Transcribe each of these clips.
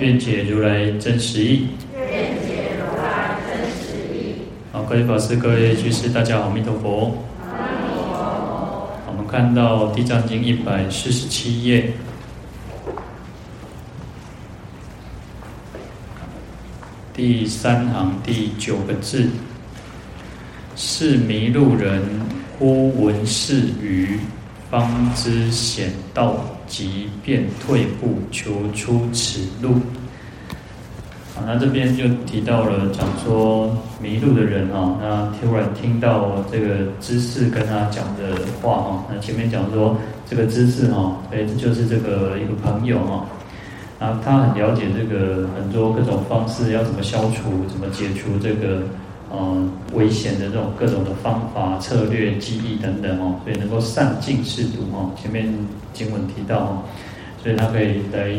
愿解如来真实义。愿解如来真实义。好，各位法师、各位居士，大家好，阿弥陀佛。阿弥陀佛。我们看到《地藏经》一百四十七页，第三行第九个字：是迷路人，忽闻是语，方知险道。即便退步，求出此路。好，那这边就提到了，讲说迷路的人啊，那突然听到这个知识跟他讲的话哦，那前面讲说这个知识哦，哎，这就是这个一个朋友哦，啊，他很了解这个很多各种方式要怎么消除，怎么解除这个。呃，危险的这种各种的方法、策略、技艺等等哦，所以能够善尽识读哦。前面经文提到哦，所以他可以来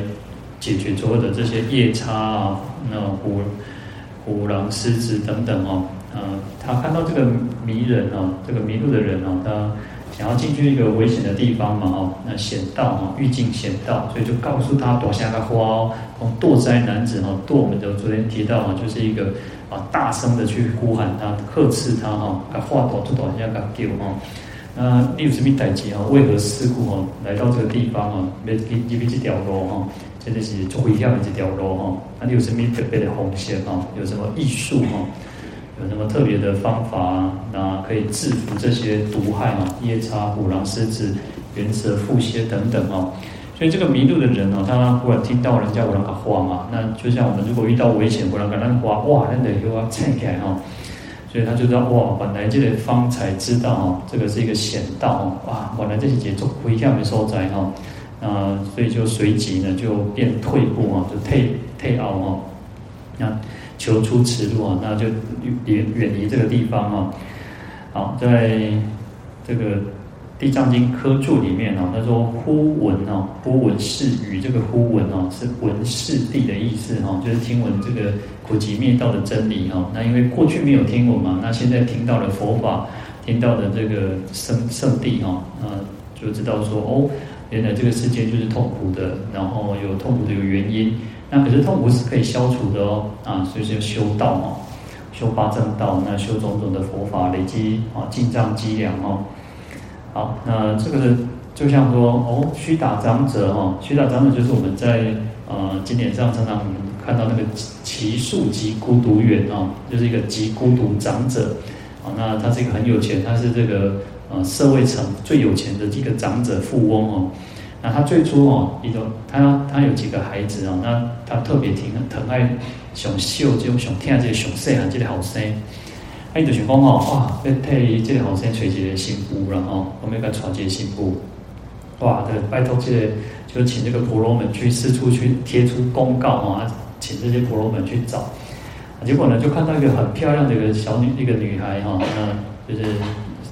解决所有的这些夜叉啊、那虎虎狼狮子等等哦。呃，他看到这个迷人哦，这个迷路的人哦，他想要进去一个危险的地方嘛哦，那险道哦，欲尽险道，所以就告诉他躲下个花哦，堕灾男子哦，堕我们的昨天提到哦，就是一个。啊，大声的去呼喊他，呵斥他哈，把话朵出朵人家给丢哈。那你有什么代志哈？为何事故哈？来到这个地方哦，要去入去这条路哈，真的是最危险的这条路哈。那你有什么特别的红线哈？有什么艺术哈？有什么特别的方法？那可以制服这些毒害啊，夜叉、虎狼、狮子、猿蛇、蝮蝎等等哦。所以这个迷路的人哦，他忽然听到人家有人讲话嘛，那就像我们如果遇到危险，忽然讲人话，哇，那得又要拆开哈。所以他就知道哇，本来这个方才知道哦，这个是一个险道哦，哇，本来这些节奏回向没收在哈，那所以就随即呢就变退步啊，就退退奥哦，那求出此路啊，那就远远离这个地方啊。好，在这个。《地藏经》科注里面啊，他说“忽闻哦，忽闻是语”，这个“忽闻哦”是闻是地的意思哈，就是听闻这个苦集灭道的真理哈。那因为过去没有听闻嘛，那现在听到了佛法，听到了这个圣圣地哈，啊，就知道说哦，原来这个世界就是痛苦的，然后有痛苦的有原因，那可是痛苦是可以消除的哦，啊，所以是要修道哦，修八正道，那修种种的佛法，累积啊进账积粮哦。好，那这个就像说哦，须达长者哦，须达长者就是我们在呃经典上常常看到那个奇树给孤独园哦，就是一个极孤独长者啊。那他是一个很有钱，他是这个呃社会层最有钱的几个长者富翁哦。那他最初哦，一个他他有几个孩子哦，那他特别疼疼爱熊秀，就熊听这个熊细汉这个后生。哎，就想讲哦，哇，要替这个后生找一个新妇了哦，我们要给他找一个新妇。哇，对，拜托这个，就请这个婆罗门去四处去贴出公告啊，请这些婆罗门去找。结果呢，就看到一个很漂亮的一个小女，一个女孩哈，那就是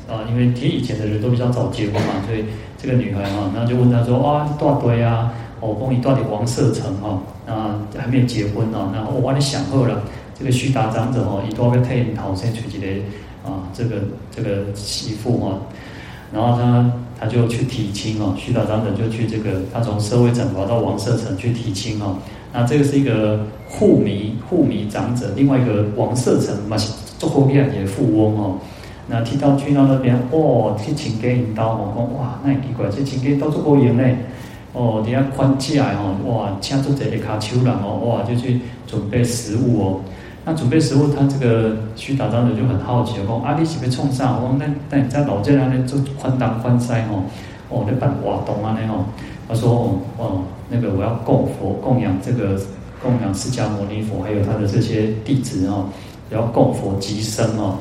啊，因为其实以前的人都比较早结婚嘛，所以这个女孩哈，那就问他说，哇，多少岁啊？哦，讲你到底王舍城哈，那还没有结婚哦，然后我帮你想好了。这个徐达长者哦，一多个太阳头先娶起来啊，这个这个媳妇哈，然后他他就去提亲哦，徐达长者就去这个，他从社会整跑到王舍城去提亲哦。那这个是一个护迷护迷长者，另外一个王舍城嘛，做后边也富翁哦。那提到去到那边哦，去请给引导哦，讲哇，那奇怪，这请给到处过用嘞。哦，底下宽架哦，哇，请出这个卡丘人哦，哇，就去准备食物哦。那准备食物，他这个须达长者就很好奇，讲啊，你是要创啥？我讲那那你在老街那里做宽当宽塞哦，哦，那办活动啊那哦。他说哦哦，那个我要供佛供养这个供养释迦牟尼佛，还有他的这些弟子哦，要供佛及僧哦。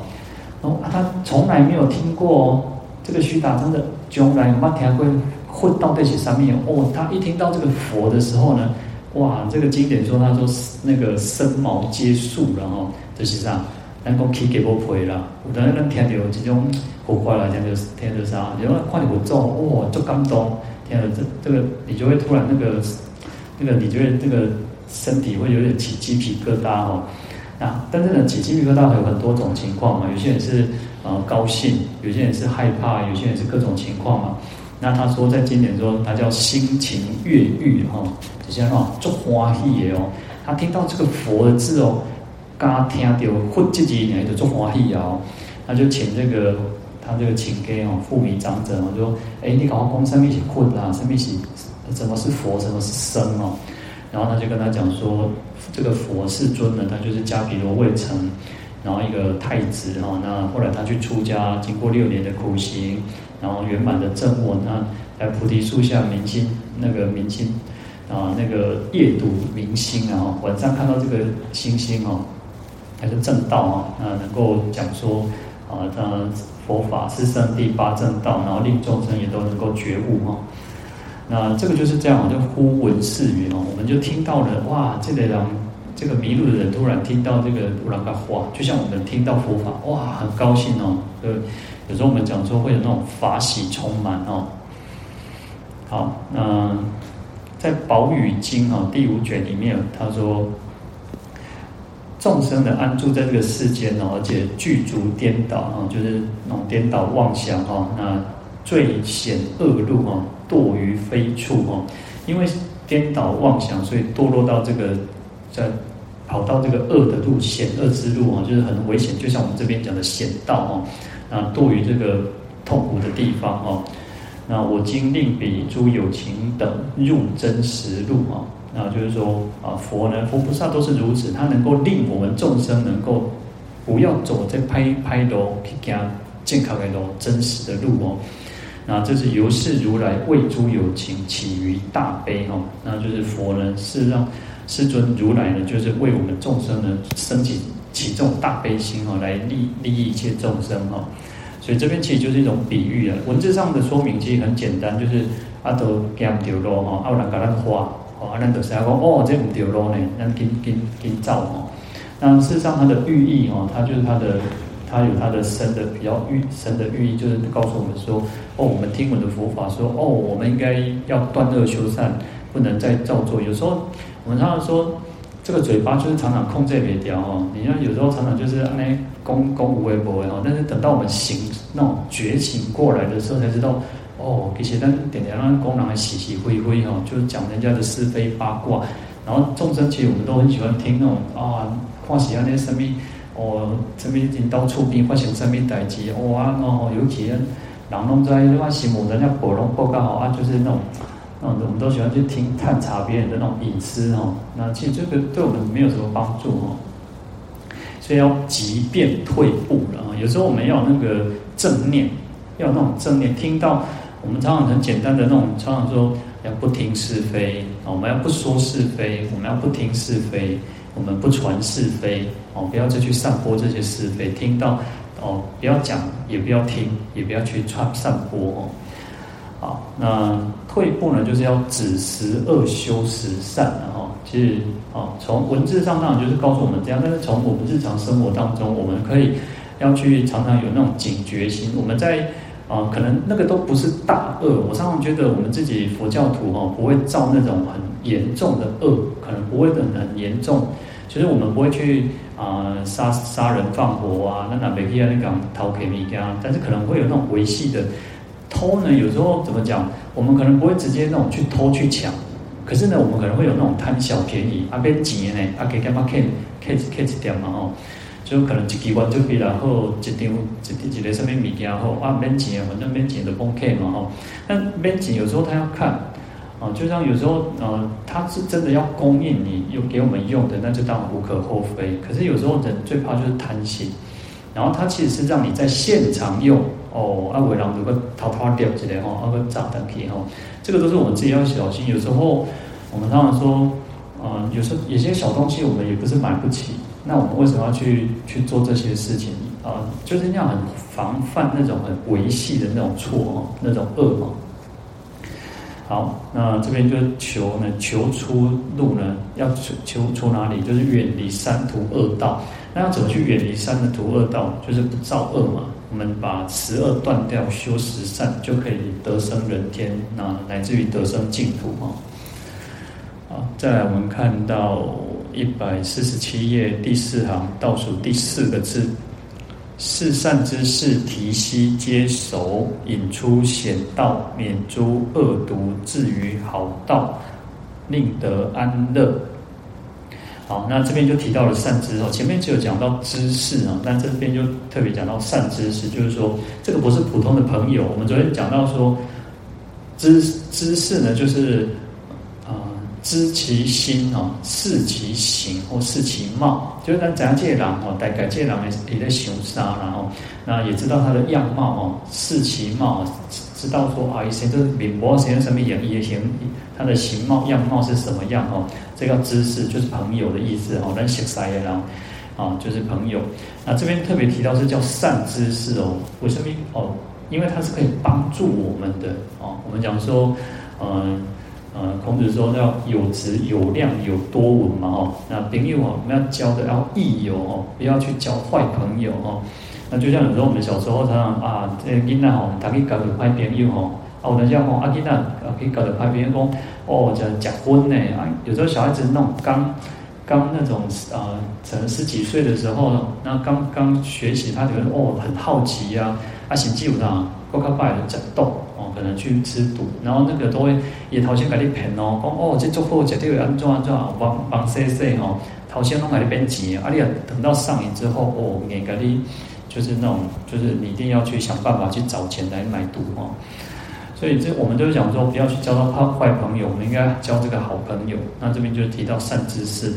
哦，他从来没有听过哦这个须达长者，从来没听过混到这些上面哦。他一听到这个佛的时候呢，哇，这个经典说，他说那个身毛皆素，然后就是啥，能够起给不赔啦。有的人听到这种古话来讲，就是听到啥，然后看你不做，哇，就感动。听到这这个，你就会突然那个那个，你觉得这个身体会有点起鸡皮疙瘩哦。啊，但是呢，起鸡皮疙瘩有很多种情况嘛。有些人是呃高兴，有些人是害怕，有些人是各种情况嘛。那他说在经典中，他叫心情越狱哈，这些哈足欢喜的哦。他听到这个佛的字哦，刚听到佛这几年就足欢喜哦。他就请这个他这个请给哦富弥长者哦，就说哎，你搞个讲什么是佛啊？什么是什么是佛？什么是僧哦？然后他就跟他讲说，这个佛世尊呢，他就是迦毗罗卫城，然后一个太子哈。那后来他去出家，经过六年的苦行，然后圆满的证悟，那在菩提树下明心那个明心啊，那个夜读明星啊，晚上看到这个星星哦，还是正道啊，那能够讲说啊，他佛法是生第八正道，然后令众生也都能够觉悟哈。那这个就是这样，就忽闻是语哦，我们就听到了哇，这个人，这个迷路的人突然听到这个乌兰嘎话，就像我们听到佛法，哇，很高兴哦。呃，有时候我们讲说会有那种法喜充满哦。好，那在《宝雨经》啊第五卷里面，他说众生的安住在这个世间哦，而且具足颠倒啊，就是那种颠倒妄想哈，那最险恶路哈。堕于非处哦，因为颠倒妄想，所以堕落到这个在跑到这个恶的路险恶之路啊，就是很危险。就像我们这边讲的险道哦，啊，堕于这个痛苦的地方哦。那我今令彼诸有情等入真实路啊，那就是说啊，佛呢，佛菩萨都是如此，他能够令我们众生能够不要走在拍拍楼去讲健康的路真实的路哦。那这是由是如来为诸有情起于大悲哈，那就是佛呢是让世尊如来呢，就是为我们众生呢升起起这种大悲心哈，来利利益一切众生哈。所以这边其实就是一种比喻啊，文字上的说明其实很简单，就是阿都减掉路哈，阿兰格兰花，哦阿兰德斯讲哦这唔掉路呢，那紧紧紧造哈。那事实上它的寓意哈，它就是它的。它有它的深的比较寓深的寓意，就是告诉我们说，哦，我们听闻的佛法说，哦，我们应该要断恶修善，不能再造作。有时候我们常常说，这个嘴巴就是常常控制不掉哦。你看有时候常常就是哎，公公无为不为哦，但是等到我们醒那种觉醒过来的时候，才知道，哦，其实咱点点让功能还洗洗灰灰哈，就是讲人家的是非八卦。然后众生其实我们都很喜欢听那种啊，欢喜啊那些生命。哦，什么人到处边发生什么代志，哇哦，尤其人拢在那新闻人家报拢报告好啊，就是那种，那种我们都喜欢去听探查别人的那种隐私哦。那其实这个对我们没有什么帮助哦，所以要急便退步了啊。有时候我们要那个正念，要那种正念。听到我们常常很简单的那种，常常说要不听是非，我们要不说是非，我们要不听是非。我们不传是非哦，不要再去散播这些是非。听到哦，不要讲，也不要听，也不要去传散播哦。好，那退步呢，就是要止十恶，修十善了哈。其实啊，从文字上当然就是告诉我们这样，但是从我们日常生活当中，我们可以要去常常有那种警觉心。我们在啊，可能那个都不是大恶。我常常觉得我们自己佛教徒哈，不会造那种很严重的恶，可能不会很很严重。其实我们不会去啊杀杀人放火啊，那那每天那个偷给米家，但是可能会有那种维系的偷呢。有时候怎么讲，我们可能不会直接那种去偷去抢，可是呢，我们可能会有那种贪小便宜啊，变钱呢，啊给干嘛 catch catch 掉嘛哦，就可能一几万就可以，然后一张一一个上面米家后啊免钱，反正免钱的崩 K 嘛哦，那免钱有时候他要看。啊，就像有时候，呃，他是真的要供应你，有给我们用的，那就当然无可厚非。可是有时候人最怕就是贪心，然后他其实是让你在现场用，哦，阿伟让如果偷偷掉之类吼，啊个炸弹可以吼，这个都是我们自己要小心。有时候我们常常说，呃，有时候有些小东西我们也不是买不起，那我们为什么要去去做这些事情？啊、呃，就是那样很防范那种很维系的那种错哦，那种恶哦。好，那这边就求呢，求出路呢，要求求出哪里？就是远离三途恶道。那要怎么去远离三的途恶道？就是不造恶嘛。我们把十恶断掉，修十善，就可以得生人天，那乃至于得生净土哈。好，再来我们看到一百四十七页第四行倒数第四个字。是善知识，提携接手，引出险道，免诸恶毒，至于好道，令得安乐。好，那这边就提到了善知识，前面只有讲到知识啊，但这边就特别讲到善知识，就是说这个不是普通的朋友。我们昨天讲到说，知知识呢，就是。知其心哦，视其形或视其貌，就是咱怎样借人哦，大概借人也在想啥，然后那也知道他的样貌哦，视其貌，知道说啊，以前就是面部形什么样，也行，他的形貌样貌是什么样哦，这个知识就是朋友的意思哦，咱识识的人啊，就是朋友。那这边特别提到是叫善知识哦，为什么哦？因为它是可以帮助我们的哦。我们讲说，嗯。呃，孔子说要有质有量有多闻嘛，哦，那朋友哦，我们要交的要益友哦，不要去交坏朋友哦。那就像有时候我们小时候常常啊，这囡仔哦，他可以搞到坏朋友哦，啊，我们讲讲啊，囡仔可以搞到坏朋友讲，哦，叫结婚呢啊，有时候小孩子那种刚刚那种啊，可能十几岁的时候，那刚刚学习，他觉得哦很好奇呀，啊，甚至有啥，国家拜的震动。可能去吃毒，然后那个都会也头先给你骗哦，讲哦这做货绝对安怎安怎，帮帮说说哦，头先拢给你变钱，啊你等到上瘾之后哦，给给你就是那种就是你一定要去想办法去找钱来买毒哦，所以这我们都是讲说不要去交到坏朋友，我们应该交这个好朋友。那这边就提到善知识，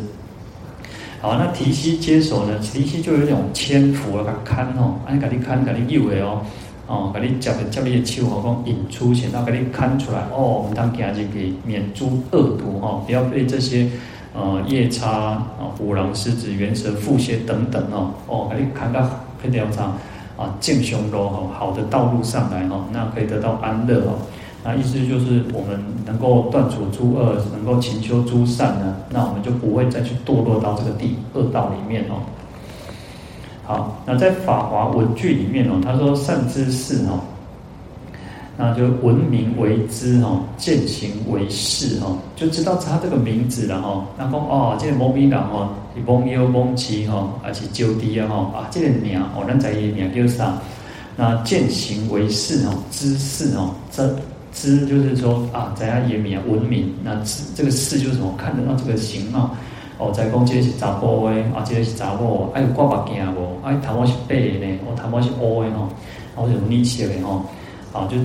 好，那提携接手呢？提携就有一种牵扶啊，看哦，安给你看给你诱的哦。哦，给你接接你的手，讲引出险道，给你看出来。哦，我们当家就可以免诸恶毒哈，不要被这些呃夜叉啊、虎狼狮子、猿蛇蝮蝎等等哦。哦，给你看到可以调查啊，健雄罗哈，好的道路上来哈，那可以得到安乐哦。那意思就是我们能够断除诸恶，能够勤修诸善呢，那我们就不会再去堕落到这个地恶道里面哦。好，那在《法华文句》里面哦，他说善知识哦，那就闻名为知哦，见行为事哦，就知道他这个名字了哈。那讲哦，这个某某人哦，是某幺某七哈，而且就地啊哈啊，这个名哦，咱在伊名叫啥？那见行为事哦，知识哦，这知就是说啊，在他也名闻名，那知这个事就是什么？看得到这个形貌。哦，哦在讲这个是查甫的，啊，这个是查某，哎，有挂目镜无？哎，头毛是白的呢，哦，头毛是乌的吼，然后就逆切的吼，啊，就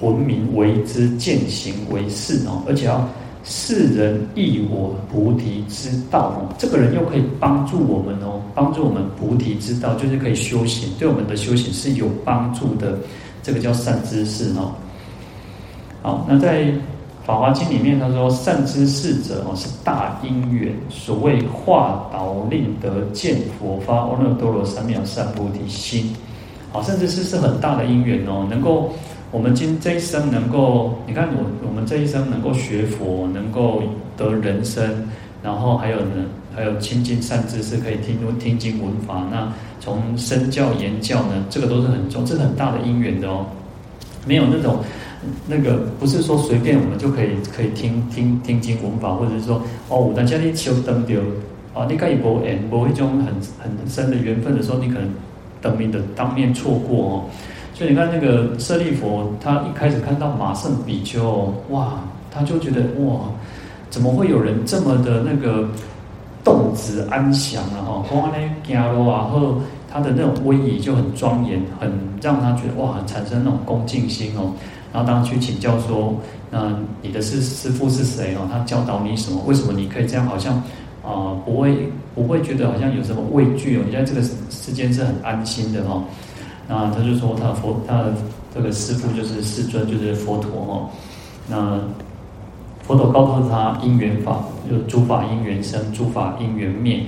文明为之践行为事哦，而且要世人益我菩提之道哦，这个人又可以帮助我们哦，帮助我们菩提之道，就是可以修行，对我们的修行是有帮助的，这个叫善知识哦。好，那在。《法华经》里面他说：“善知识者哦，是大因缘。所谓化导令得见佛，发阿耨多罗三藐三菩提心。好，善知识是很大的因缘哦，能够我们今这一生能够，你看我我们这一生能够学佛，能够得人生，然后还有呢，还有亲近善知识，可以听听经闻法。那从身教言教呢，这个都是很重，这是很大的因缘的哦，没有那种。”那个不是说随便我们就可以可以听听听经闻法，或者是说哦，大家你求登掉啊，你可以不缘不一种很很深的缘分的时候，你可能等命的当面错过哦。所以你看那个舍利弗，他一开始看到马胜比丘，哇，他就觉得哇，怎么会有人这么的那个动止安详啊？哈，光呢行路啊，后他的那种威仪就很庄严，很让他觉得哇，产生那种恭敬心哦。然后当去请教说，那你的师师父是谁哦？他教导你什么？为什么你可以这样？好像啊、不会不会觉得好像有什么畏惧哦？你在这个世间是很安心的哦。那他就说他的佛，他的这个师父就是世尊，就是佛陀哦。那佛陀告诉他因缘法，就诸法因缘生，诸法因缘灭。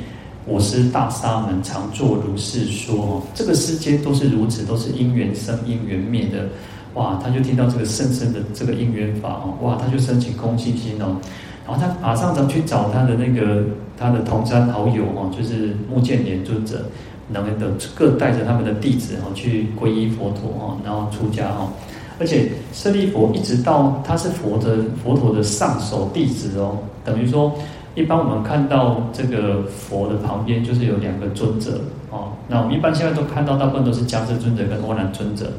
我师大沙门常作如是说。这个世间都是如此，都是因缘生，因缘灭的。哇，他就听到这个甚深的这个因缘法哦，哇，他就升起空性心哦，然后他马上就去找他的那个他的同参好友哦，就是目犍连尊者，然后等各带着他们的弟子哦去皈依佛陀哦，然后出家哦，而且舍利弗一直到他是佛的佛陀的上首弟子哦，等于说。一般我们看到这个佛的旁边就是有两个尊者哦，那我们一般现在都看到大部分都是迦叶尊者跟阿难尊者，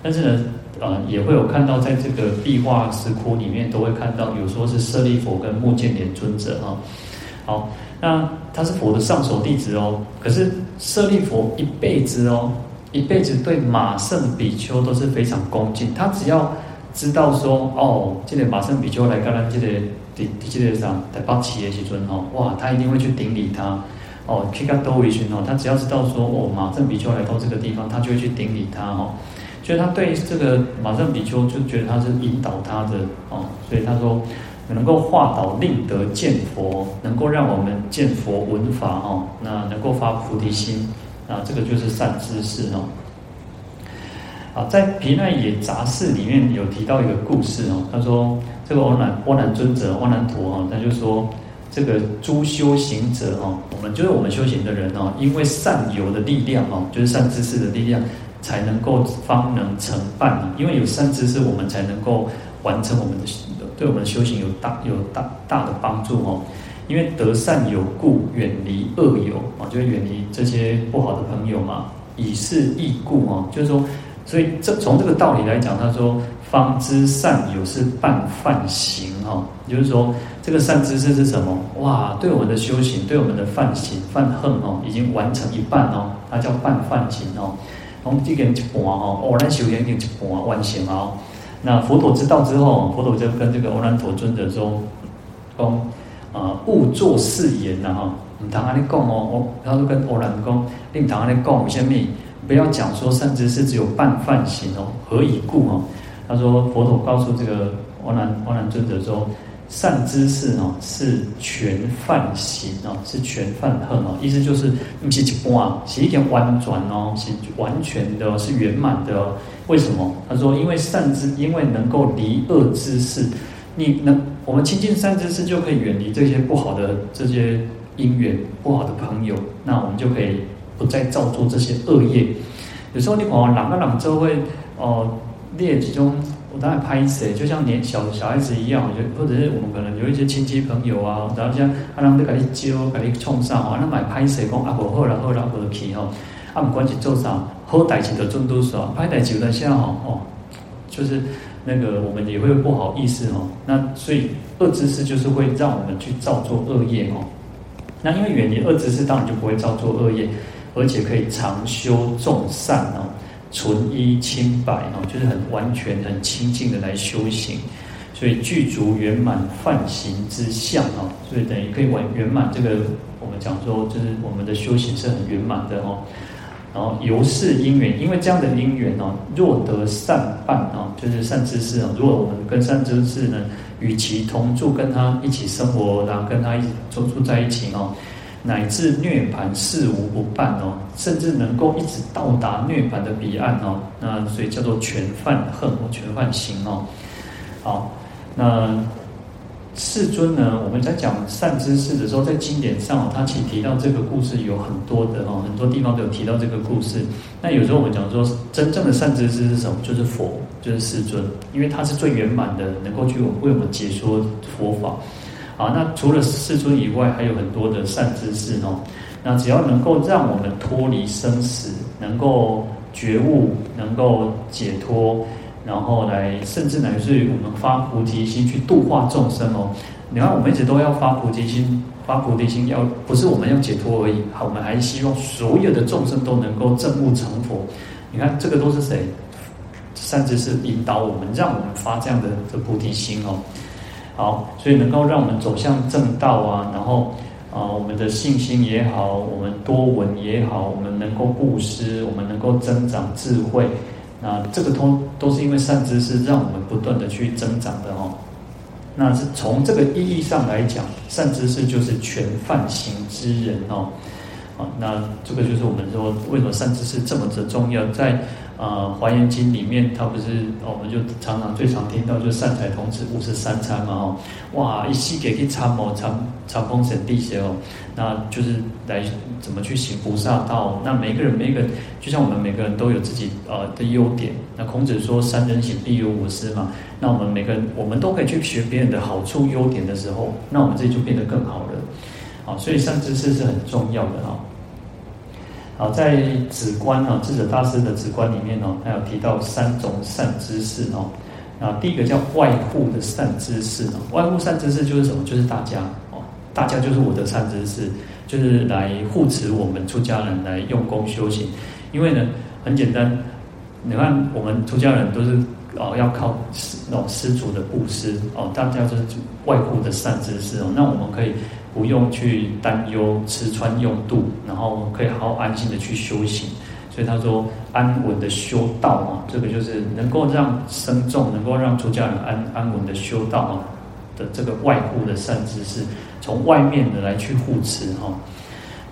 但是呢，呃，也会有看到在这个壁画石窟里面都会看到，有说是舍利弗跟目犍连尊者哈。好，那他是佛的上首弟子哦，可是舍利弗一辈子哦，一辈子对马胜比丘都是非常恭敬，他只要知道说哦，这个马胜比丘来跟他这个。第第几个上在八七的时阵吼，哇，他一定会去顶礼他，哦，去到兜围群哦，他只要知道说哦，马胜比丘来到这个地方，他就会去顶礼他哦，所以他对这个马胜比丘就觉得他是引导他的哦，所以他说能够化导令得见佛，能够让我们见佛闻法哦，那能够发菩提心，那这个就是善知识哦。啊，在《毗奈耶杂事》里面有提到一个故事哦，他说。这个阿难阿难尊者阿难陀哈，他就说这个诸修行者哈，我们就是我们修行的人哦，因为善有的力量哦，就是善知识的力量，才能够方能成办。因为有善知识，我们才能够完成我们的对我们的修行有大有大大的帮助哦。因为得善有故，远离恶友啊，就会远离这些不好的朋友嘛。以是义故哦，就是说，所以这从这个道理来讲，他说。方知善友是半犯行哈，就是说，这个善知识是什么？哇，对我们的修行，对我们的犯行、犯恨哦，已经完成一半哦，它叫半犯行哦。从这个一半哦，偶然修行已经一半完成哦。那佛陀知道之后，佛陀就跟这个阿难陀尊者说：“讲啊，勿作誓言呐哈，唔通安尼讲哦。”他就跟阿难讲：“你唔通安尼讲，为什么？不要讲说善知识只有半梵行哦，何以故哦？”他说：“佛陀告诉这个阿难阿难尊者说，善知识哦是全犯行哦，是全犯恨哦，意思就是不是一半，是一点弯转哦，是完全的，是圆满的。为什么？他说，因为善知，因为能够离恶知识，你能我们亲近善知识，就可以远离这些不好的这些因缘，不好的朋友，那我们就可以不再造作这些恶业。有时候你往哪个哪就会哦。呃”列其中，当然拍谁，就像年小小孩子一样，就或者是我们可能有一些亲戚朋友啊，然后像阿人在给你揪，给你冲上啊，那买拍谁讲啊，不好啦好啦好去吼，啊，不管是做啥，好代志的做多少，歹代志有的像哦，就是那个我们也会不好意思哦，那所以恶知识就是会让我们去造作恶业哦，那因为远离恶知识，当然就不会造作恶业，而且可以常修众善哦。纯一清白哦，就是很完全、很清净的来修行，所以具足圆满梵行之相哦，所以等于可以完圆满这个。我们讲说，就是我们的修行是很圆满的哦。然后由是因缘，因为这样的因缘哦，若得善伴哦，就是善知识哦。如果我们跟善知识呢，与其同住，跟他一起生活，然后跟他一起住住在一起哦。乃至涅槃事无不办哦，甚至能够一直到达涅槃的彼岸哦，那所以叫做全犯恨哦全犯行哦。好，那世尊呢？我们在讲善知识的时候，在经典上，他其实提到这个故事有很多的哦，很多地方都有提到这个故事。那有时候我们讲说，真正的善知识是什么？就是佛，就是世尊，因为他是最圆满的，能够去为我们解说佛法。啊，那除了世尊以外，还有很多的善知识哦。那只要能够让我们脱离生死，能够觉悟，能够解脱，然后来甚至乃至于我们发菩提心去度化众生哦。你看，我们一直都要发菩提心，发菩提心要不是我们要解脱而已，好，我们还希望所有的众生都能够证悟成佛。你看，这个都是谁？善知识引导我们，让我们发这样的的菩提心哦。好，所以能够让我们走向正道啊，然后啊，我们的信心也好，我们多闻也好，我们能够布施，我们能够增长智慧，那这个都都是因为善知识让我们不断的去增长的哦。那是从这个意义上来讲，善知识就是全梵行之人哦。啊，那这个就是我们说为什么善知识这么的重要，在呃，《华严经》里面，它不是，我们就常常最常听到，就善财童子五十三参嘛，哦，哇，一细给去参谋参参风神地些哦，那就是来怎么去行菩萨道。那每个人每个人，就像我们每个人都有自己呃的优点。那孔子说三人行必有我师嘛，那我们每个人我们都可以去学别人的好处优点的时候，那我们自己就变得更好了。好，所以善知识是很重要的哈。啊，在止观啊，智者大师的止观里面哦，他有提到三种善知识哦。啊，第一个叫外护的善知识哦，外护善知识就是什么？就是大家哦，大家就是我的善知识，就是来护持我们出家人来用功修行。因为呢，很简单，你看我们出家人都是哦，要靠师那种施主的布施哦，大家就是外护的善知识哦，那我们可以。不用去担忧吃穿用度，然后可以好好安心的去修行。所以他说安稳的修道啊，这个就是能够让僧众能够让出家人安安稳的修道啊的这个外护的善知识，从外面的来去护持哈。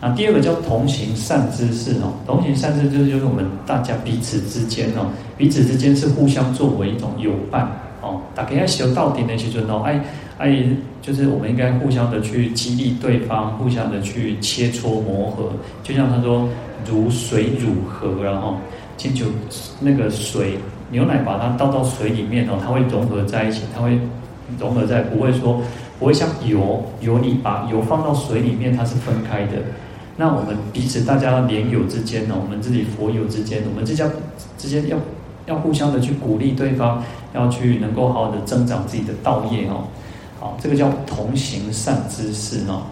那第二个叫同行善知识哦，同行善知识就是我们大家彼此之间哦，彼此之间是互相作为一种友伴哦，大家要修到底那些就喏哎。哎，就是我们应该互相的去激励对方，互相的去切磋磨合。就像他说，如水乳合，然后请求那个水牛奶把它倒到水里面哦，它会融合在一起，它会融合在，不会说不会像油油，你把油放到水里面，它是分开的。那我们彼此大家莲友之间呢，我们自己佛友之间，我们之间之间要要互相的去鼓励对方，要去能够好好的增长自己的道业哦。好，这个叫同行善知识哦。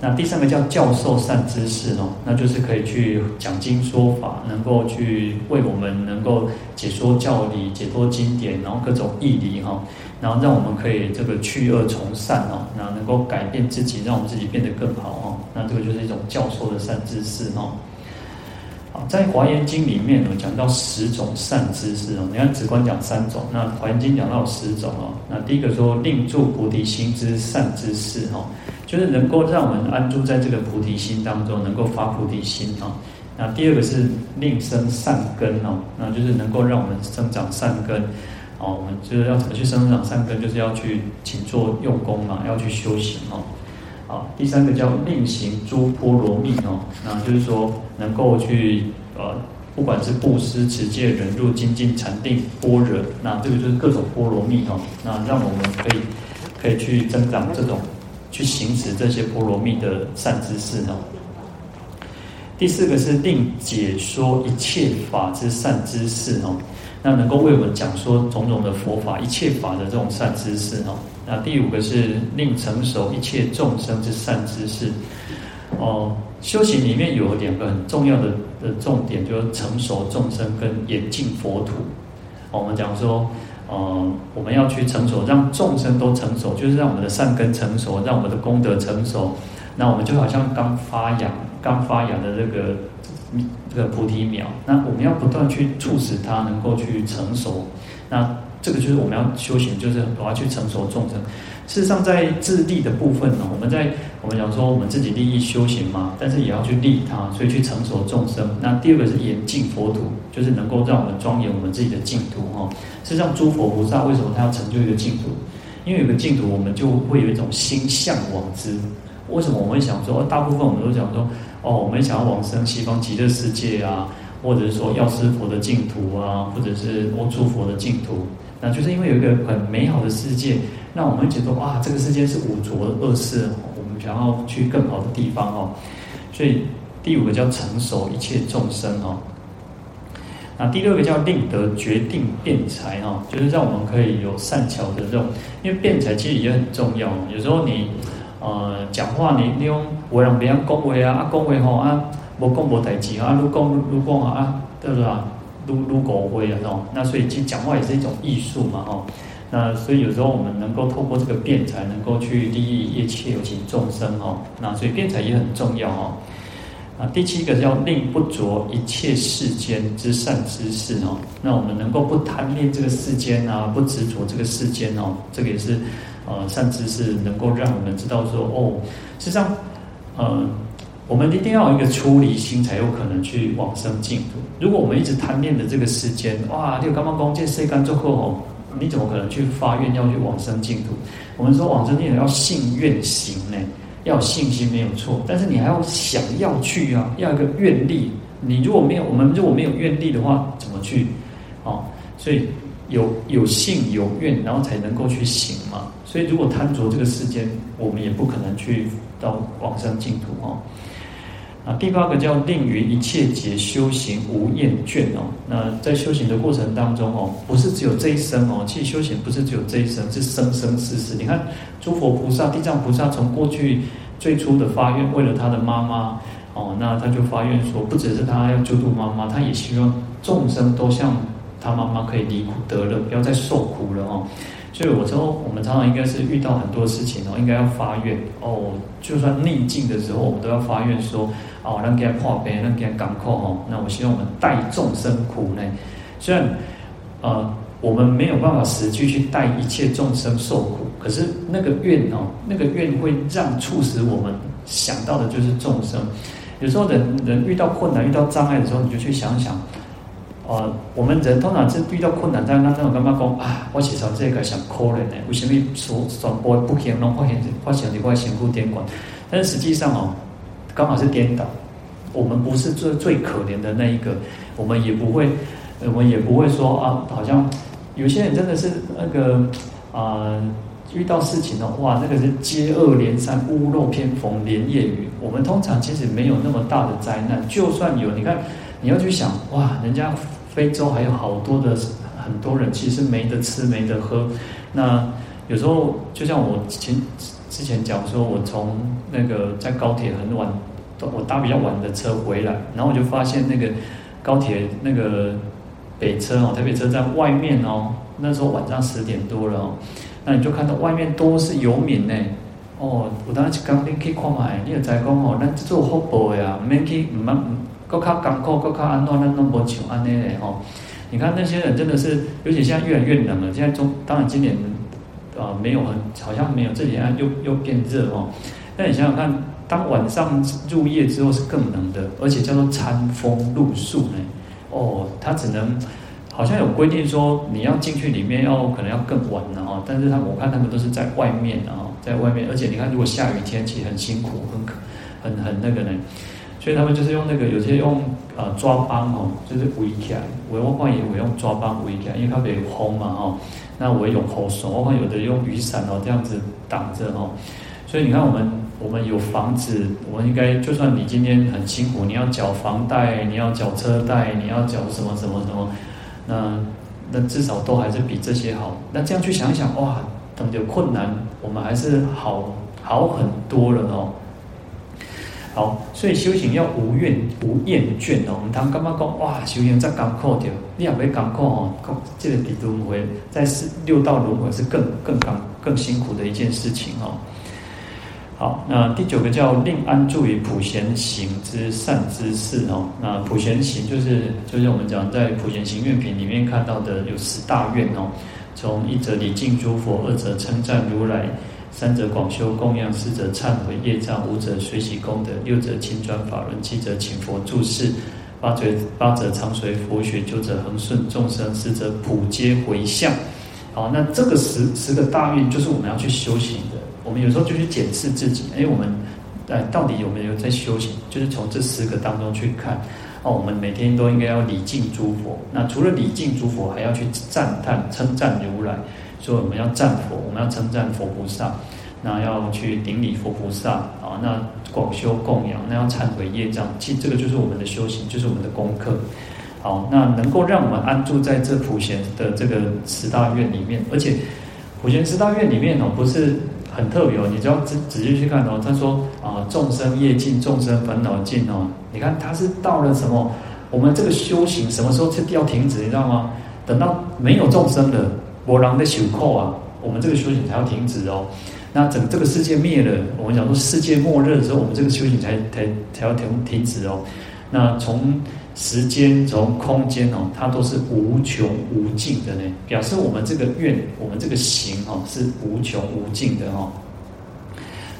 那第三个叫教授善知识哦，那就是可以去讲经说法，能够去为我们能够解说教理、解脱经典，然后各种义理哈，然后让我们可以这个去恶从善哦，那能够改变自己，让我们自己变得更好哦。那这个就是一种教授的善知识哦。在《华严经》里面有讲到十种善知识哦，你看止观讲三种，那《华严经》讲到十种哦。那第一个说令住菩提心之善知识哦，就是能够让我们安住在这个菩提心当中，能够发菩提心哦。那第二个是令生善根哦，那就是能够让我们生长善根哦。我们就是要怎么去生长善根，就是要去勤做用功嘛，要去修行哦。好，第三个叫令行诸波罗蜜哦，那就是说能够去呃，不管是布施、持戒、忍辱、精进、禅定、般若，那这个就是各种波罗蜜哦，那让我们可以可以去增长这种去行持这些波罗蜜的善知识哦。第四个是令解说一切法之善知识哦，那能够为我们讲说种种的佛法、一切法的这种善知识哦。那第五个是令成熟一切众生之善知识，哦，修行里面有两个很重要的的重点，就是成熟众生跟严净佛土。我们讲说，呃，我们要去成熟，让众生都成熟，就是让我们的善根成熟，让我们的功德成熟。那我们就好像刚发芽、刚发芽的这个这个菩提苗，那我们要不断去促使它能够去成熟。那这个就是我们要修行，就是我要去成熟众生。事实上，在自利的部分呢，我们在我们讲说我们自己利益修行嘛，但是也要去利他，所以去成熟众生。那第二个是严净佛土，就是能够让我们庄严我们自己的净土哈。事实上，诸佛菩萨为什么他要成就一个净土？因为有个净土，我们就会有一种心向往之。为什么我们会想说，大部分我们都讲说，哦，我们想要往生西方极乐世界啊，或者是说药师佛的净土啊，或者是阿閦佛的净土。那就是因为有一个很美好的世界，那我们觉得哇，这个世界是五浊恶世，我们想要去更好的地方哦。所以第五个叫成熟一切众生哦。那第六个叫令得决定辩才哦，就是让我们可以有善巧的这种，因为辩才其实也很重要。有时候你呃讲话你你用我让别人恭维啊，恭维吼啊，无讲无代志啊，如讲如讲啊，对不对？撸撸狗灰啊，哦，那所以其实讲话也是一种艺术嘛，哦，那所以有时候我们能够透过这个辩才，能够去利益一切有情众生，哦，那所以辩才也很重要，哦，啊，第七个叫令不着一切世间之善知识，哦，那我们能够不贪恋这个世间啊，不执着这个世间，哦，这个也是呃善知识，能够让我们知道说，哦，实际上，呃。我们一定要有一个出离心，才有可能去往生净土。如果我们一直贪恋的这个世间，哇，六干嘛讲这世间最后哦，你怎么可能去发愿要去往生净土？我们说往生净土要信愿行呢，要有信心没有错，但是你还要想要去啊，要一个愿力。你如果没有，我们如果没有愿力的话，怎么去？哦，所以有有信有愿，然后才能够去行嘛。所以如果贪着这个世间，我们也不可能去到往生净土哦。啊，第八个叫令于一切劫修行无厌倦哦。那在修行的过程当中哦，不是只有这一生哦，其实修行不是只有这一生，是生生世世。你看诸佛菩萨、地藏菩萨从过去最初的发愿，为了他的妈妈哦，那他就发愿说，不只是他要救度妈妈，他也希望众生都像他妈妈可以离苦得乐，不要再受苦了哦。所以我说，我们常常应该是遇到很多事情哦，应该要发愿哦。就算逆境的时候，我们都要发愿说哦，让给他破悲，让给他感扣哦。那我希望我们代众生苦呢。虽然呃，我们没有办法实际去代一切众生受苦，可是那个愿哦，那个愿会让促使我们想到的就是众生。有时候人人遇到困难、遇到障碍的时候，你就去想想。呃，我们人通常是遇到困难，在那那种干嘛讲啊？我其实这个想可怜呢，为什么说传播不可能发现发现你块辛苦点管？但是实际上哦，刚好是颠倒。我们不是最最可怜的那一个，我们也不会，我们也不会说啊，好像有些人真的是那个啊、呃，遇到事情的话，那个是接二连三，屋漏偏逢连夜雨。我们通常其实没有那么大的灾难，就算有，你看你要去想哇，人家。非洲还有好多的很多人，其实没得吃没得喝。那有时候就像我前之前讲说，我从那个在高铁很晚，我搭比较晚的车回来，然后我就发现那个高铁那个北车哦，台北车站外面哦，那时候晚上十点多了哦，那你就看到外面都是游民呢。哦，我当时刚你可以看买，你也在讲哦，那做福报呀，免去唔唔。更加艰苦，更加安怎，咱拢无像安尼嘞吼。你看那些人真的是，尤其现在越来越冷了。现在中当然今年啊、呃、没有很，好像没有这几天又又变热哦。那你想想看，当晚上入夜之后是更冷的，而且叫做餐风露宿呢。哦，他只能好像有规定说你要进去里面要可能要更晚了哈。但是他我看他们都是在外面啊，在外面，而且你看如果下雨天气很辛苦，很很很那个呢。所以他们就是用那个，有些用呃抓帮哦，就是围起来。我我看也会用抓帮围起来，因为它没有风嘛哦。那我用雨伞，我看有的用雨伞哦，这样子挡着哦。所以你看我们我们有房子，我们应该就算你今天很辛苦，你要缴房贷，你要缴车贷，你要缴什么什么什么，那那至少都还是比这些好。那这样去想想，哇，等有困难，我们还是好好很多了哦。好，所以修行要无怨无厌倦哦。我们当刚刚讲哇，修行在艰苦掉，你也没艰苦哦。这个比轮回在四六道轮回是更更更更辛苦的一件事情哦。好，那第九个叫令安住于普贤行之善之事哦。那普贤行就是就是我们讲在普贤行愿品里面看到的有十大愿哦。从一则礼敬诸佛，二则称赞如来。三者广修供养，四者忏悔业障，五者随喜功德，六者勤转法轮，七者请佛住世，八者八者常随佛学，九者恒顺众生，十者普皆回向。好，那这个十十个大愿就是我们要去修行的。我们有时候就去检视自己，哎，我们哎到底有没有在修行？就是从这十个当中去看。哦，我们每天都应该要礼敬诸佛。那除了礼敬诸佛，还要去赞叹称赞如来。所以我们要赞佛，我们要称赞佛菩萨，那要去顶礼佛菩萨啊，那广修供养，那要忏悔业障，其实这个就是我们的修行，就是我们的功课。好，那能够让我们安住在这普贤的这个十大愿里面，而且普贤十大愿里面哦，不是很特别哦，你只要仔仔细去看哦，他说啊，众生业尽，众生烦恼尽哦，你看他是到了什么？我们这个修行什么时候才要停止？你知道吗？等到没有众生了。波浪的袖扣啊，我们这个修行才要停止哦。那整这个世界灭了，我们讲说世界末日的时候，我们这个修行才才才要停停止哦。那从时间从空间哦，它都是无穷无尽的呢，表示我们这个愿，我们这个行哦是无穷无尽的哦。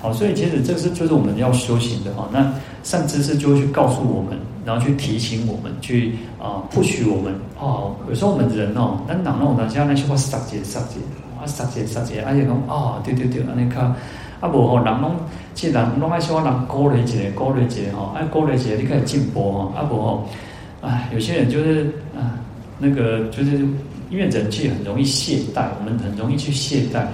好，所以其实这是就是我们要修行的哈。那善知识就会去告诉我们，然后去提醒我们，去啊 push 我们哦。有时候我们人哦，咱人弄当下那些话杀劫杀劫，啊杀劫杀劫，而且讲啊对对对，安尼看啊无吼人拢既然拢爱说人鼓励一个鼓励一个吼，爱鼓励一个你可以进步吼，啊无吼，唉有些人就是啊那个就是因为人气很容易懈怠，我们很容易去懈怠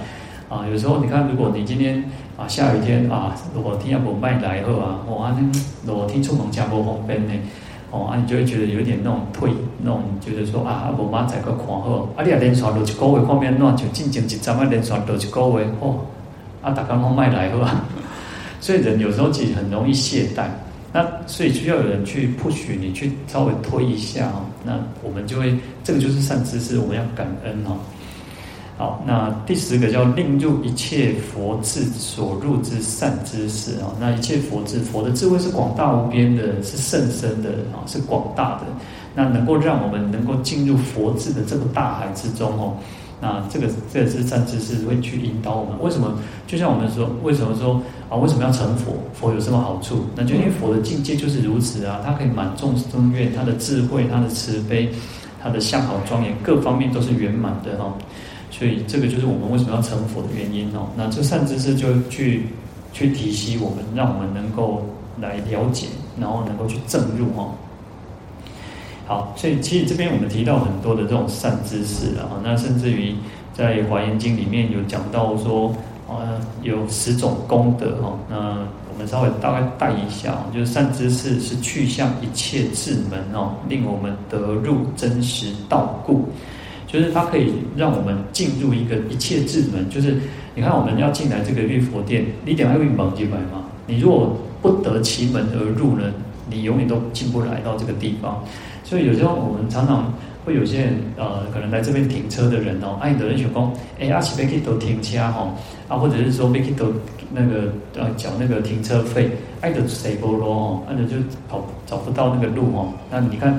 啊。有时候你看，如果你今天。啊，下雨天啊，如果天要不卖来后啊，哦，啊，那如果天出门加不方便呢，哦，啊，你就会觉得有点那种退，那种觉得说啊，无妈在个看好，啊，你啊连续落一个月方面乱，就进前一阵啊连续落一个月，哦，啊，大家拢卖来后啊，所以人有时候其实很容易懈怠，那所以需要有人去 push 你，去稍微推一下哦，那我们就会，这个就是善知识，我们要感恩哦。好，那第十个叫令入一切佛智所入之善知识啊。那一切佛智，佛的智慧是广大无边的，是甚深的啊，是广大的。那能够让我们能够进入佛智的这个大海之中哦。那这个这个是善知识会去引导我们。为什么？就像我们说，为什么说啊？为什么要成佛？佛有什么好处？那就因为佛的境界就是如此啊，它可以满众生愿，它的智慧，它的慈悲，它的相好庄严，各方面都是圆满的哈。所以这个就是我们为什么要成佛的原因哦。那这善知识就去去提醒我们，让我们能够来了解，然后能够去证入哦。好，所以其实这边我们提到很多的这种善知识啊，那甚至于在《华严经》里面有讲到说，呃，有十种功德哈。那我们稍微大概带一下，就是善知识是去向一切智门哦，令我们得入真实道故。就是它可以让我们进入一个一切智门，就是你看我们要进来这个玉佛殿，你点要会门进来嘛？你如果不得其门而入呢，你永远都进不来到这个地方。所以有时候我们常常会有些人呃，可能来这边停车的人哦，爱德人选工，哎，阿奇贝克都停车哈，啊，或者是说贝克都那个呃缴那个停车费，爱德谁不咯哦，爱德就跑找不到那个路哦，那你看。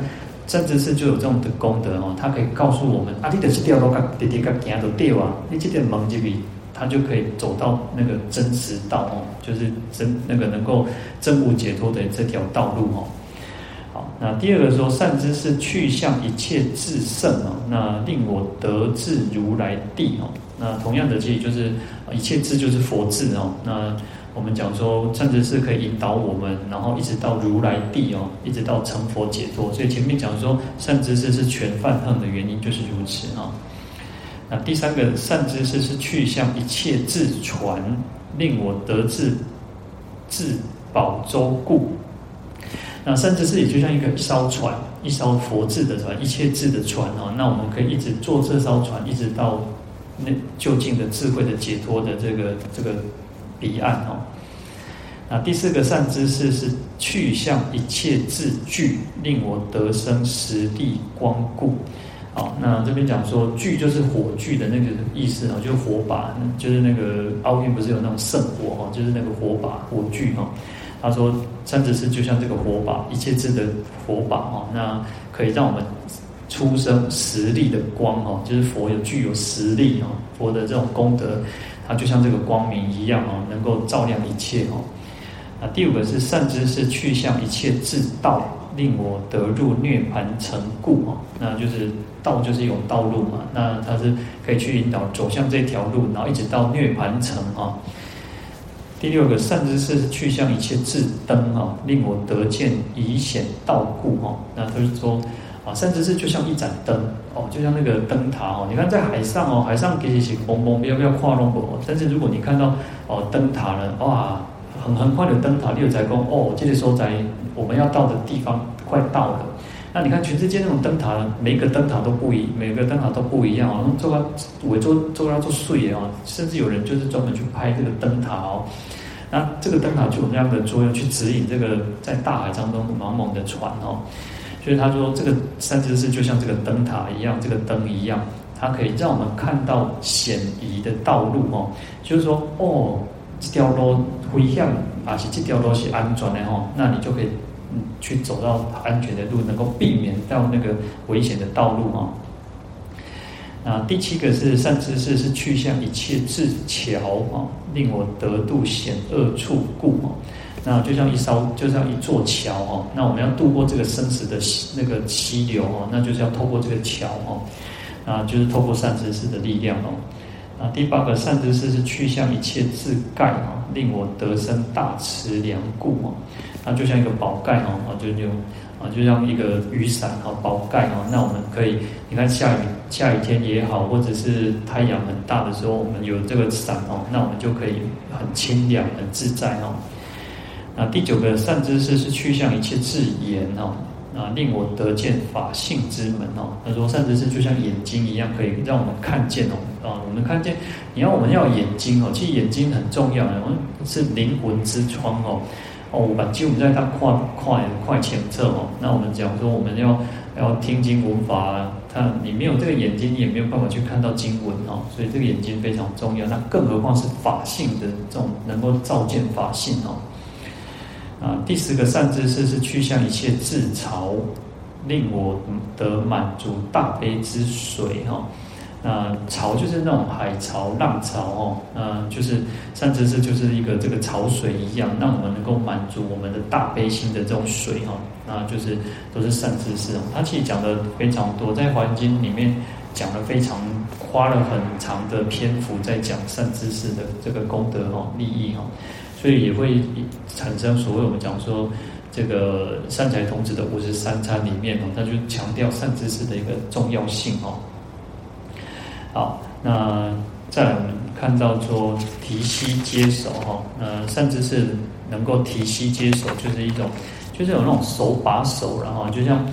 甚至是就有这种的功德哦，他可以告诉我们啊，你的这条路甲直直甲行都掉啊，你这条门这边，他就可以走到那个真实道哦，就是真那个能够真悟解脱的这条道路哦。好，那第二个说善知识去向一切智圣哦，那令我得至如来地哦。那同样的其实就是一切智就是佛智哦，那。我们讲说，善知识可以引导我们，然后一直到如来地哦，一直到成佛解脱。所以前面讲说，善知识是全梵行的原因就是如此啊。那第三个善知识是去向一切智船，令我得至至宝洲故。那善知识也就像一个一艘船，一艘佛智的船，一切智的船哦。那我们可以一直坐这艘船，一直到那就近的智慧的解脱的这个这个。彼岸哦，那第四个善知识是去向一切智具，令我得生实地光故。好，那这边讲说具就是火炬的那个意思啊，就是火把，就是那个奥运不是有那种圣火哈，就是那个火把火炬哈。他说善知识就像这个火把，一切智的火把哈，那可以让我们出生实力的光哈，就是佛有具有实力哈，佛的这种功德。它就像这个光明一样哦，能够照亮一切哦。那第五个是善知识去向一切智道，令我得入涅槃城故哦。那就是道就是一种道路嘛，那它是可以去引导走向这条路，然后一直到涅槃城啊。第六个善知识去向一切智灯啊，令我得见以显道故哦。那就是说。啊，甚至是就像一盏灯哦，就像那个灯塔哦。你看在海上哦，海上其实是蒙蒙不要不要跨龙哦。但是如果你看到哦灯塔了，哇，很很快的灯塔，六载宫哦，这个时候在我们要到的地方快到了。那你看全世界那种灯塔，每一个灯塔都不一，每个灯塔都不一样哦。做它伪做做它做碎哦，甚至有人就是专门去拍这个灯塔哦。那这个灯塔就有这样的作用，去指引这个在大海当中茫茫的船哦。所以他说，这个善知识就像这个灯塔一样，这个灯一样，它可以让我们看到险夷的道路哦。就是说，哦，这条路危险，而且这条路是安全的哦，那你就可以去走到安全的路，能够避免到那个危险的道路哦。那第七个是善知识是去向一切智桥哦，令我得度险恶处故哦。那就像一艘，就像一座桥哦。那我们要渡过这个生死的那个溪流哦，那就是要透过这个桥哦，啊，就是透过善知识的力量哦。啊，第八个善知识是去向一切自盖哦，令我得生大慈良故哦。那就像一个宝盖哦，啊，就就啊，就像一个雨伞哦，宝盖哦。那我们可以，你看下雨下雨天也好，或者是太阳很大的时候，我们有这个伞哦，那我们就可以很清凉、很自在哦。那第九个善知识是趋向一切智言哦，啊，令我得见法性之门哦。他说善知识就像眼睛一样，可以让我们看见哦，啊，我们看见，你要我们要眼睛哦，其实眼睛很重要，我们是灵魂之窗哦，哦，我们就在它快快快前侧哦。那我们讲说我们要要听经闻法，它你没有这个眼睛，你也没有办法去看到经文哦，所以这个眼睛非常重要。那更何况是法性的这种能够照见法性哦。啊，第十个善知识是去向一切智潮，令我得满足大悲之水哈。那潮就是那种海潮、浪潮哦。那，就是善知识就是一个这个潮水一样，让我们能够满足我们的大悲心的这种水哈。那就是都是善知识哦。他其实讲的非常多，在《华严经》里面讲了非常花了很长的篇幅在讲善知识的这个功德哈、利益哈。所以也会产生所谓我们讲说这个善财童子的五十三餐里面哦，他就强调善知识的一个重要性哦。好，那再来我们看到说提膝接手哈，那，善知识能够提膝接手，就是一种就是有那种手把手，然后就像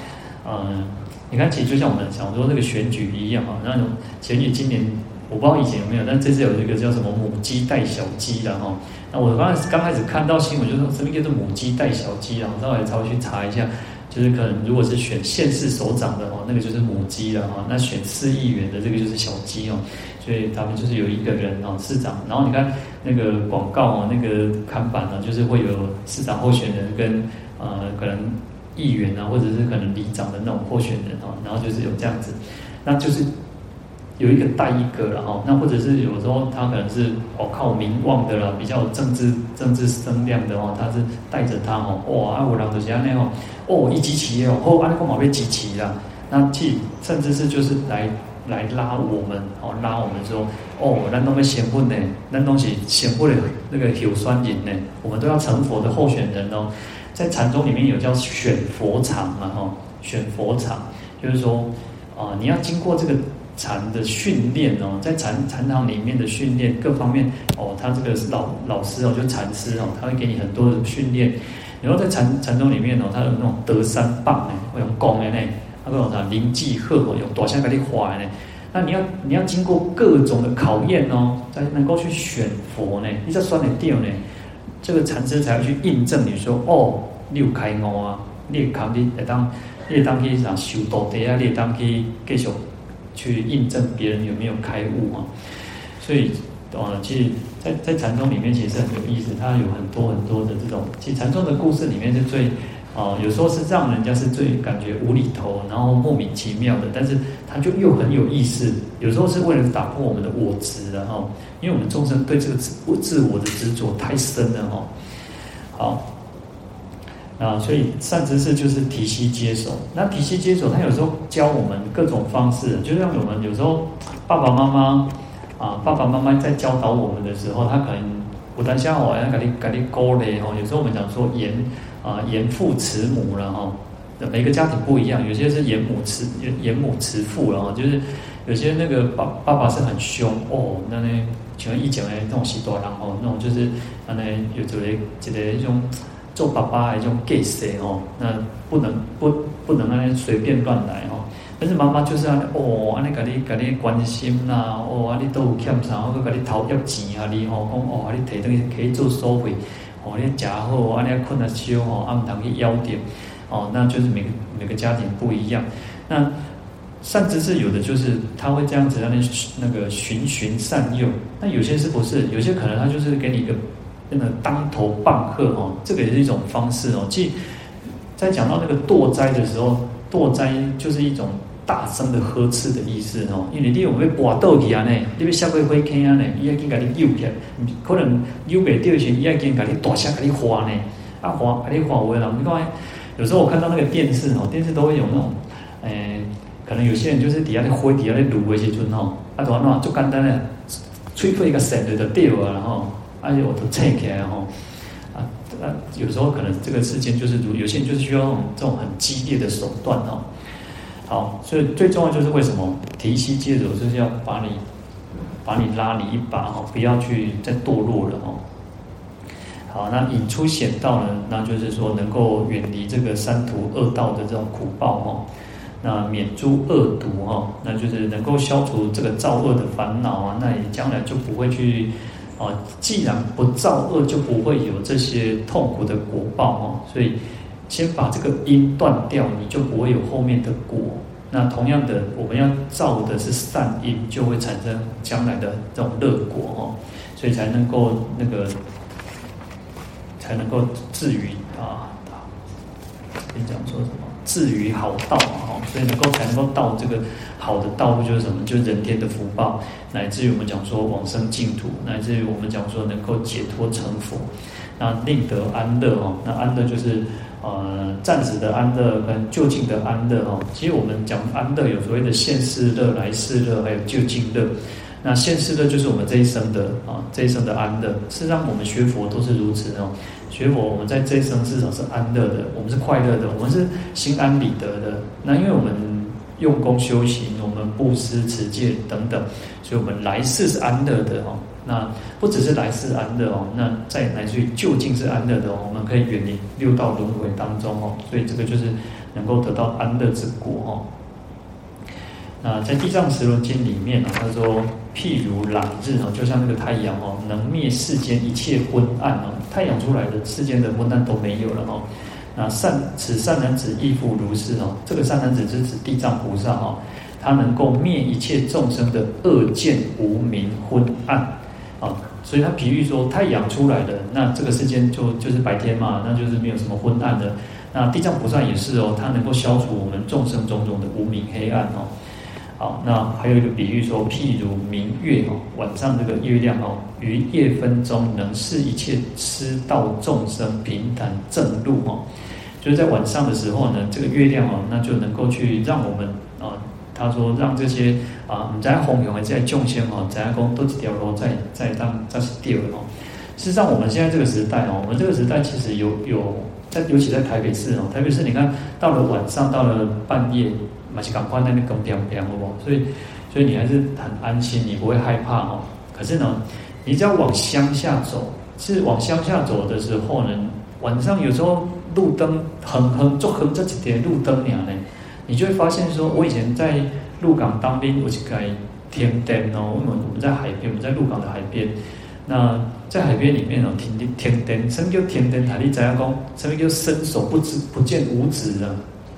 嗯，你看其实就像我们讲说那个选举一样哈，那种选举今年我不知道以前有没有，但这次有一个叫什么母鸡带小鸡的哈。那我刚开始刚开始看到新闻，就说什么叫做母鸡带小鸡，然后稍微稍微去查一下，就是可能如果是选县市首长的哦，那个就是母鸡了哈，那选市议员的这个就是小鸡哦，所以他们就是有一个人哦，市长，然后你看那个广告哦，那个看板呢，就是会有市长候选人跟呃可能议员啊，或者是可能里长的那种候选人哦，然后就是有这样子，那就是。有一个带一个了哈，那或者是有时候他可能是哦靠名望的了，比较有政治政治声量的哦，他是带着他哦，哇，啊，有人就是安尼哦，哦，一集齐哦，哦，安尼个毛被集齐了，那去甚至是就是来来拉我们哦，拉我们说哦，咱都要选佛呢，咱都是选佛的那个有酸瘾呢，我们都要成佛的候选人哦，在禅宗里面有叫选佛场嘛哈，选佛场就是说啊、你要经过这个。禅的训练哦，在禅禅堂里面的训练各方面哦，他这个是老老师哦，就禅师哦，他会给你很多的训练。然后在禅禅宗里面哦，他有那种德山棒哎，会用功的呢，他会有啥灵济贺哦，用多像给你画呢。那你要你要经过各种的考验哦，才能够去选佛呢。你这算得掉呢？这个禅师才会去印证你说哦，你有开悟啊，你也考你会当，你当去啥修道的啊，你当去继续。去印证别人有没有开悟啊？所以，呃，其实在，在禅宗里面其实很有意思，它有很多很多的这种，其实禅宗的故事里面是最，啊、有时候是让人家是最感觉无厘头，然后莫名其妙的，但是它就又很有意思。有时候是为了打破我们的我执，然后，因为我们众生对这个自自我的执着太深了哈。好。啊，所以善知识就是提携接手。那提携接手，他有时候教我们各种方式，就像我们有时候爸爸妈妈啊，爸爸妈妈在教导我们的时候，他可能不但像我一样给你给你勾勒哦。有时候我们讲说严啊严父慈母了哈，每个家庭不一样，有些是严母慈严严母慈父然后就是有些那个爸爸爸是很凶哦，那呢像以前的那种时代然后那种就是那有这个这个一种。做爸爸的这种 gay 哦，那不能不不能安尼随便乱来哦。但是妈妈就是安尼哦，安尼给你给你关心呐，哦，啊你都有欠啥，我搁给你掏点钱啊你吼，讲哦，你提东西可以做收费，哦，你食好，安尼困得少吼，啊唔通去要点，哦，那就是每个每个家庭不一样。那善知识有的就是他会这样子让你那个循循善诱，那有些是不是？有些可能他就是给你一个。真的当头棒喝哦，这个也是一种方式哦。即在讲到那个堕灾的时候，堕灾就是一种大声的呵斥的意思哦。因为你有没有跋倒去啊？呢，你要下跪跪坑啊？呢，伊要紧给你救起来，可能救不掉时，伊要紧给你大声给你喊呢。啊，华你华为了，你看，有时候我看到那个电视哦，电视都会有那种，诶，可能有些人就是底下的灰，底下的卤的时阵哦，啊，怎么就简单的吹破一个绳子就掉啊，然后，而且我都拆开然后，啊，啊，有时候可能这个事件就是如，有些人就是需要这种这种很激烈的手段哈。好，所以最重要就是为什么提携戒肘，就是要把你，把你拉你一把哈，不要去再堕落了哦。好，那引出险道呢？那就是说能够远离这个三途恶道的这种苦报哈，那免诸恶毒哈，那就是能够消除这个造恶的烦恼啊，那你将来就不会去啊，既然不造恶，就不会有这些痛苦的果报哦，所以。先把这个因断掉，你就不会有后面的果。那同样的，我们要造的是善因，就会产生将来的这种乐果哦。所以才能够那个，才能够至于啊，你讲说什么？至于好道嘛哈。所以能够才能够到这个好的道路，就是什么？就是人天的福报，乃至于我们讲说往生净土，乃至于我们讲说能够解脱成佛，那令得安乐哦。那安乐就是。呃，暂时的安乐跟究竟的安乐哦，其实我们讲安乐有所谓的现世乐、来世乐，还有究竟乐。那现世乐就是我们这一生的啊，这一生的安乐。事实上，我们学佛都是如此哦。学佛，我们在这一生至少是安乐的，我们是快乐的，我们是心安理得的。那因为我们用功修行，布施、持戒等等，所以我们来世是安乐的哦。那不只是来世安乐哦，那在乃至于究竟是安乐的哦，我们可以远离六道轮回当中哦，所以这个就是能够得到安乐之果哦。那在《地藏十轮经》里面呢，他说：譬如朗日哦，就像那个太阳哦，能灭世间一切昏暗哦，太阳出来的世间的昏暗都没有了哦。那善此善男子亦复如是哦，这个善男子是指地藏菩萨哈，他能够灭一切众生的恶见无明昏暗。啊，所以他比喻说，太阳出来的那这个世间就就是白天嘛，那就是没有什么昏暗的。那地藏菩萨也是哦，他能够消除我们众生种种的无明黑暗哦。好，那还有一个比喻说，譬如明月哦，晚上这个月亮哦，于夜分中能示一切痴道众生平坦正路哦，就是在晚上的时候呢，这个月亮哦，那就能够去让我们啊。他说：“让这些啊，我们在弘扬的这些众生哦，在讲都一条路在在当再是对的哦。事实上，我们现在这个时代哦，我们这个时代其实有有在，尤其在台北市哦，台北市你看到了晚上，到了半夜，马西港关那边更漂亮，好不好？所以，所以你还是很安心，你不会害怕哦。可是呢，你只要往乡下走，是往乡下走的时候呢，晚上有时候路灯横横就横这几天路灯呢。”你就会发现说，我以前在鹿港当兵，我去开天灯哦。因为我们在海边，我们在鹿港的海边。那在海边里面哦，天天灯，什么叫天灯？台你知影讲，什么叫伸手不知不见五指啊？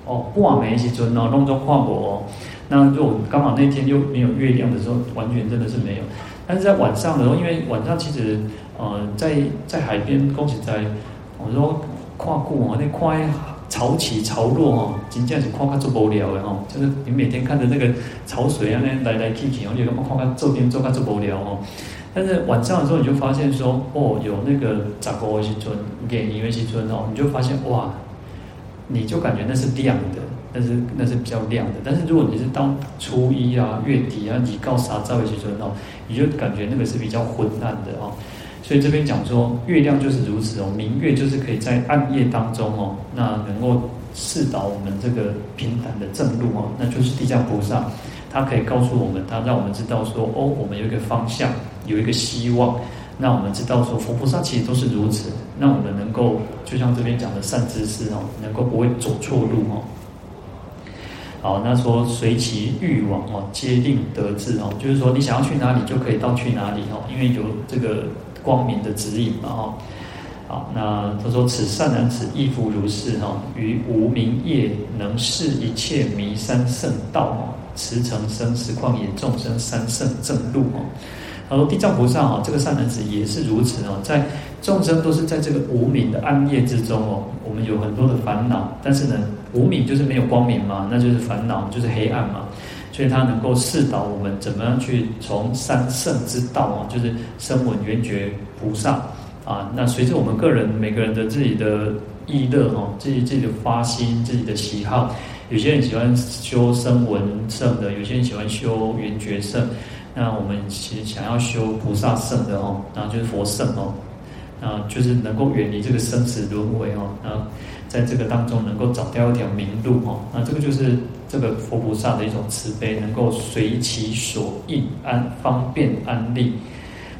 哦，半暝时阵哦，弄中看无哦。那如果刚好那天又没有月亮的时候，完全真的是没有。但是在晚上的时候，因为晚上其实呃，在在海边，恭喜在我说看过哦，那看。潮起潮落哈，真正是看看做无聊的哈，就是你每天看着那个潮水啊，那来来去去，我觉得看看做边做看做无聊哦。但是晚上的时候，你就发现说，哦，有那个杂果西村，给音乐西村哦，你就发现哇，你就感觉那是亮的，那是那是比较亮的。但是如果你是到初一啊、月底啊，你告啥赵维西村哦，你就感觉那个是比较昏暗的哦。所以这边讲说，月亮就是如此哦，明月就是可以在暗夜当中哦，那能够示导我们这个平坦的正路哦，那就是地藏菩萨，他可以告诉我们，他让我们知道说，哦，我们有一个方向，有一个希望，那我们知道说，佛菩萨其实都是如此，那我们能够就像这边讲的善知识哦，能够不会走错路哦。好，那说随其欲往哦，皆令得志哦，就是说你想要去哪里就可以到去哪里哦，因为有这个。光明的指引嘛，哈，好，那他说此善男子亦复如是哈，于无明夜能示一切弥三圣道哦，驰骋生死旷野众生三圣正路哦。他说地藏菩萨哈，这个善男子也是如此哦，在众生都是在这个无明的暗夜之中哦，我们有很多的烦恼，但是呢，无明就是没有光明嘛，那就是烦恼，就是黑暗嘛。所以他能够示导我们怎么样去从三圣之道啊，就是声闻缘觉菩萨啊，那随着我们个人每个人的自己的意乐哈，自己自己的发心、自己的喜好，有些人喜欢修声闻圣的，有些人喜欢修缘觉圣。那我们其实想要修菩萨圣的哦，然后就是佛圣哦，啊，就是能够远离这个生死轮回哦，那在这个当中能够找到一条明路哦，那这个就是这个佛菩萨的一种慈悲，能够随其所应安方便安立。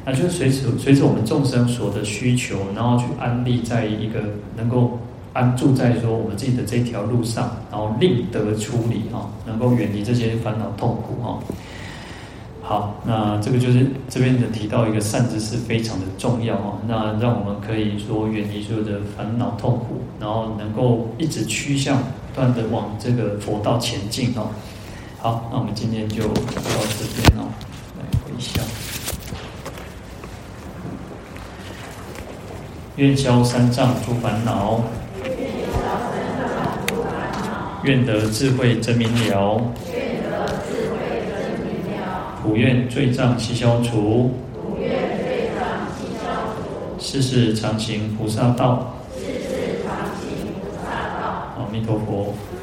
那就是随着随着我们众生所的需求，然后去安立在一个能够安住在说我们自己的这条路上，然后令得出离哈，能够远离这些烦恼痛苦哈。好，那这个就是这边的提到一个善知识非常的重要哈，那让我们可以说远离所有的烦恼痛苦，然后能够一直趋向断的往这个佛道前进哦。好，那我们今天就到这边哦，来回向。愿消三障诸烦恼，愿得智慧真明了，普愿罪障悉消除，世世常行菩萨道。阿弥陀佛。